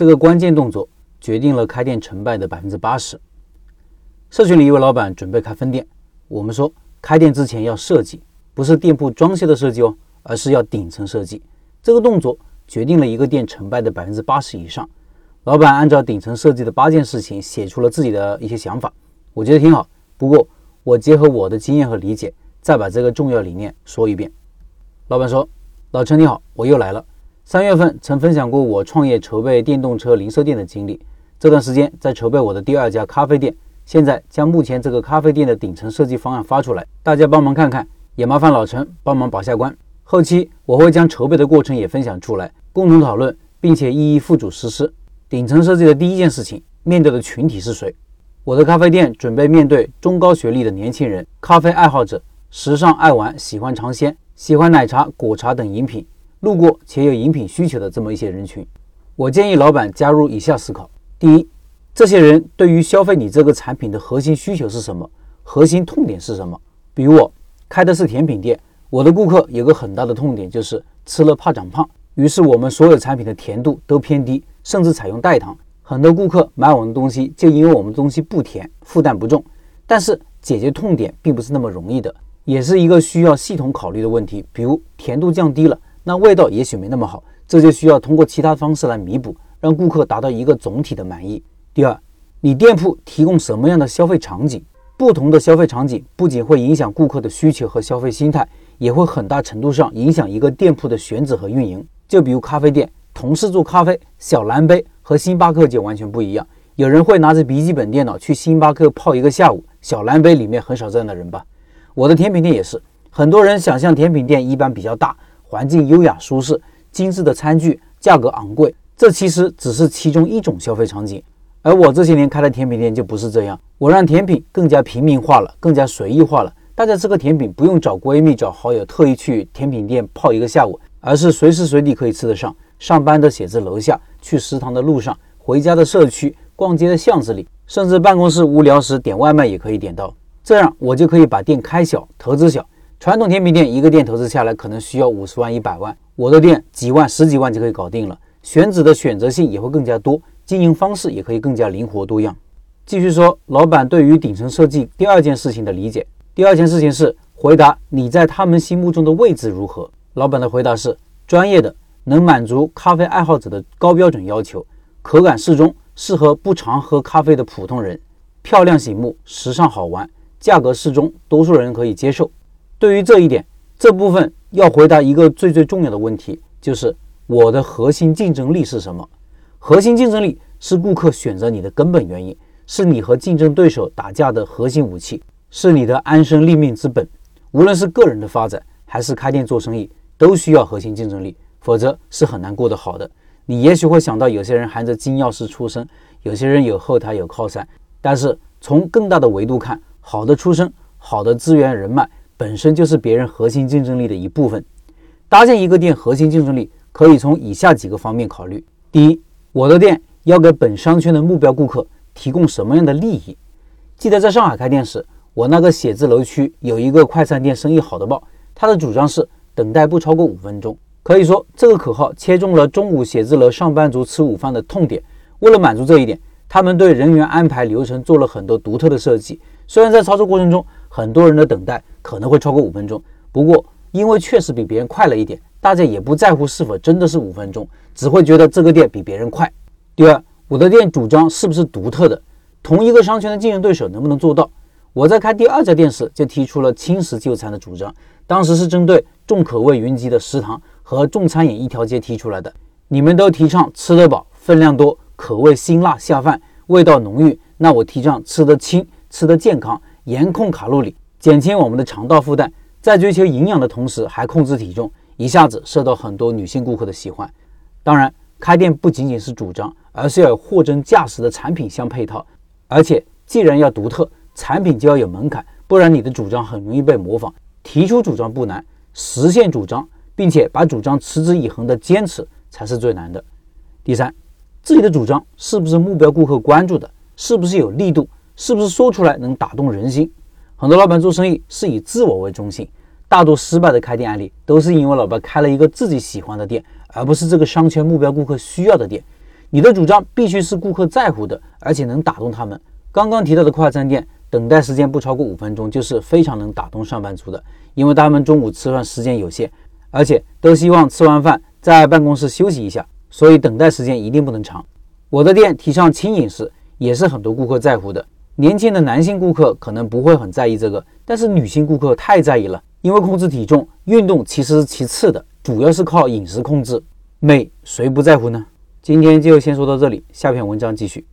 这个关键动作决定了开店成败的百分之八十。社群里一位老板准备开分店，我们说开店之前要设计，不是店铺装修的设计哦，而是要顶层设计。这个动作决定了一个店成败的百分之八十以上。老板按照顶层设计的八件事情写出了自己的一些想法，我觉得挺好。不过我结合我的经验和理解，再把这个重要理念说一遍。老板说：“老陈你好，我又来了。三月份曾分享过我创业筹备电动车零售店的经历，这段时间在筹备我的第二家咖啡店。现在将目前这个咖啡店的顶层设计方案发出来，大家帮忙看看，也麻烦老陈帮忙把下关。后期我会将筹备的过程也分享出来，共同讨论，并且一一付诸实施。顶层设计的第一件事情，面对的群体是谁？我的咖啡店准备面对中高学历的年轻人、咖啡爱好者、时尚爱玩、喜欢尝鲜。喜欢奶茶、果茶等饮品，路过且有饮品需求的这么一些人群，我建议老板加入以下思考：第一，这些人对于消费你这个产品的核心需求是什么？核心痛点是什么？比如我开的是甜品店，我的顾客有个很大的痛点就是吃了怕长胖，于是我们所有产品的甜度都偏低，甚至采用代糖。很多顾客买我们的东西，就因为我们东西不甜，负担不重。但是解决痛点并不是那么容易的。也是一个需要系统考虑的问题，比如甜度降低了，那味道也许没那么好，这就需要通过其他方式来弥补，让顾客达到一个总体的满意。第二，你店铺提供什么样的消费场景？不同的消费场景不仅会影响顾客的需求和消费心态，也会很大程度上影响一个店铺的选址和运营。就比如咖啡店，同事做咖啡，小蓝杯和星巴克就完全不一样。有人会拿着笔记本电脑去星巴克泡一个下午，小蓝杯里面很少这样的人吧？我的甜品店也是，很多人想象甜品店一般比较大，环境优雅舒适，精致的餐具，价格昂贵。这其实只是其中一种消费场景。而我这些年开的甜品店就不是这样，我让甜品更加平民化了，更加随意化了。大家吃个甜品不用找闺蜜、找好友特意去甜品店泡一个下午，而是随时随地可以吃得上。上班的写字楼下，去食堂的路上，回家的社区，逛街的巷子里，甚至办公室无聊时点外卖也可以点到。这样我就可以把店开小，投资小。传统甜品店一个店投资下来可能需要五十万、一百万，我的店几万、十几万就可以搞定了。选址的选择性也会更加多，经营方式也可以更加灵活多样。继续说，老板对于顶层设计第二件事情的理解。第二件事情是回答你在他们心目中的位置如何。老板的回答是专业的，能满足咖啡爱好者的高标准要求，口感适中，适合不常喝咖啡的普通人，漂亮醒目，时尚好玩。价格适中，多数人可以接受。对于这一点，这部分要回答一个最最重要的问题，就是我的核心竞争力是什么？核心竞争力是顾客选择你的根本原因，是你和竞争对手打架的核心武器，是你的安身立命之本。无论是个人的发展，还是开店做生意，都需要核心竞争力，否则是很难过得好的。你也许会想到，有些人含着金钥匙出生，有些人有后台有靠山，但是从更大的维度看，好的出身、好的资源人脉，本身就是别人核心竞争力的一部分。搭建一个店核心竞争力，可以从以下几个方面考虑：第一，我的店要给本商圈的目标顾客提供什么样的利益？记得在上海开店时，我那个写字楼区有一个快餐店，生意好的爆，他的主张是等待不超过五分钟。可以说，这个口号切中了中午写字楼上班族吃午饭的痛点。为了满足这一点，他们对人员安排流程做了很多独特的设计。虽然在操作过程中，很多人的等待可能会超过五分钟，不过因为确实比别人快了一点，大家也不在乎是否真的是五分钟，只会觉得这个店比别人快。第二，我的店主张是不是独特的？同一个商圈的竞争对手能不能做到？我在开第二家店时就提出了轻食就餐的主张，当时是针对重口味云集的食堂和重餐饮一条街提出来的。你们都提倡吃得饱、分量多、口味辛辣下饭、味道浓郁，那我提倡吃得轻。吃得健康，严控卡路里，减轻我们的肠道负担，在追求营养的同时还控制体重，一下子受到很多女性顾客的喜欢。当然，开店不仅仅是主张，而是要有货真价实的产品相配套。而且，既然要独特，产品就要有门槛，不然你的主张很容易被模仿。提出主张不难，实现主张，并且把主张持之以恒的坚持才是最难的。第三，自己的主张是不是目标顾客关注的，是不是有力度？是不是说出来能打动人心？很多老板做生意是以自我为中心，大多失败的开店案例都是因为老板开了一个自己喜欢的店，而不是这个商圈目标顾客需要的店。你的主张必须是顾客在乎的，而且能打动他们。刚刚提到的快餐店，等待时间不超过五分钟，就是非常能打动上班族的，因为他们中午吃饭时间有限，而且都希望吃完饭在办公室休息一下，所以等待时间一定不能长。我的店提倡轻饮食，也是很多顾客在乎的。年轻的男性顾客可能不会很在意这个，但是女性顾客太在意了，因为控制体重、运动其实是其次的，主要是靠饮食控制。美谁不在乎呢？今天就先说到这里，下篇文章继续。